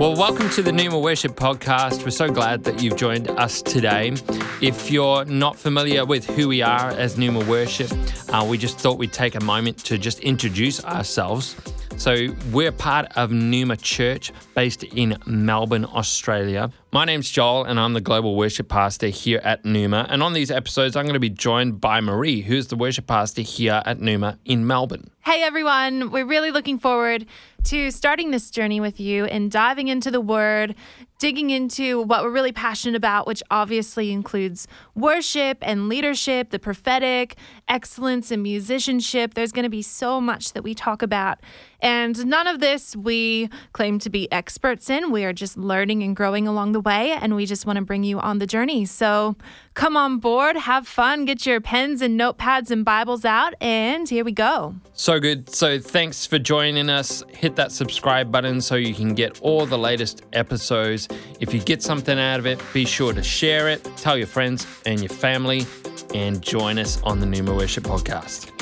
Well, welcome to the Numa Worship Podcast. We're so glad that you've joined us today. If you're not familiar with who we are as Numa Worship, uh, we just thought we'd take a moment to just introduce ourselves. So, we're part of Numa Church based in Melbourne, Australia. My name's Joel, and I'm the global worship pastor here at Numa. And on these episodes, I'm going to be joined by Marie, who's the worship pastor here at Numa in Melbourne. Hey everyone, we're really looking forward to starting this journey with you and diving into the Word, digging into what we're really passionate about, which obviously includes worship and leadership, the prophetic, excellence and musicianship. There's going to be so much that we talk about. And none of this we claim to be experts in. We are just learning and growing along the way, and we just want to bring you on the journey. So come on board, have fun, get your pens and notepads and Bibles out, and here we go. So good. So thanks for joining us. Hit that subscribe button so you can get all the latest episodes. If you get something out of it, be sure to share it, tell your friends and your family, and join us on the Numa Worship Podcast.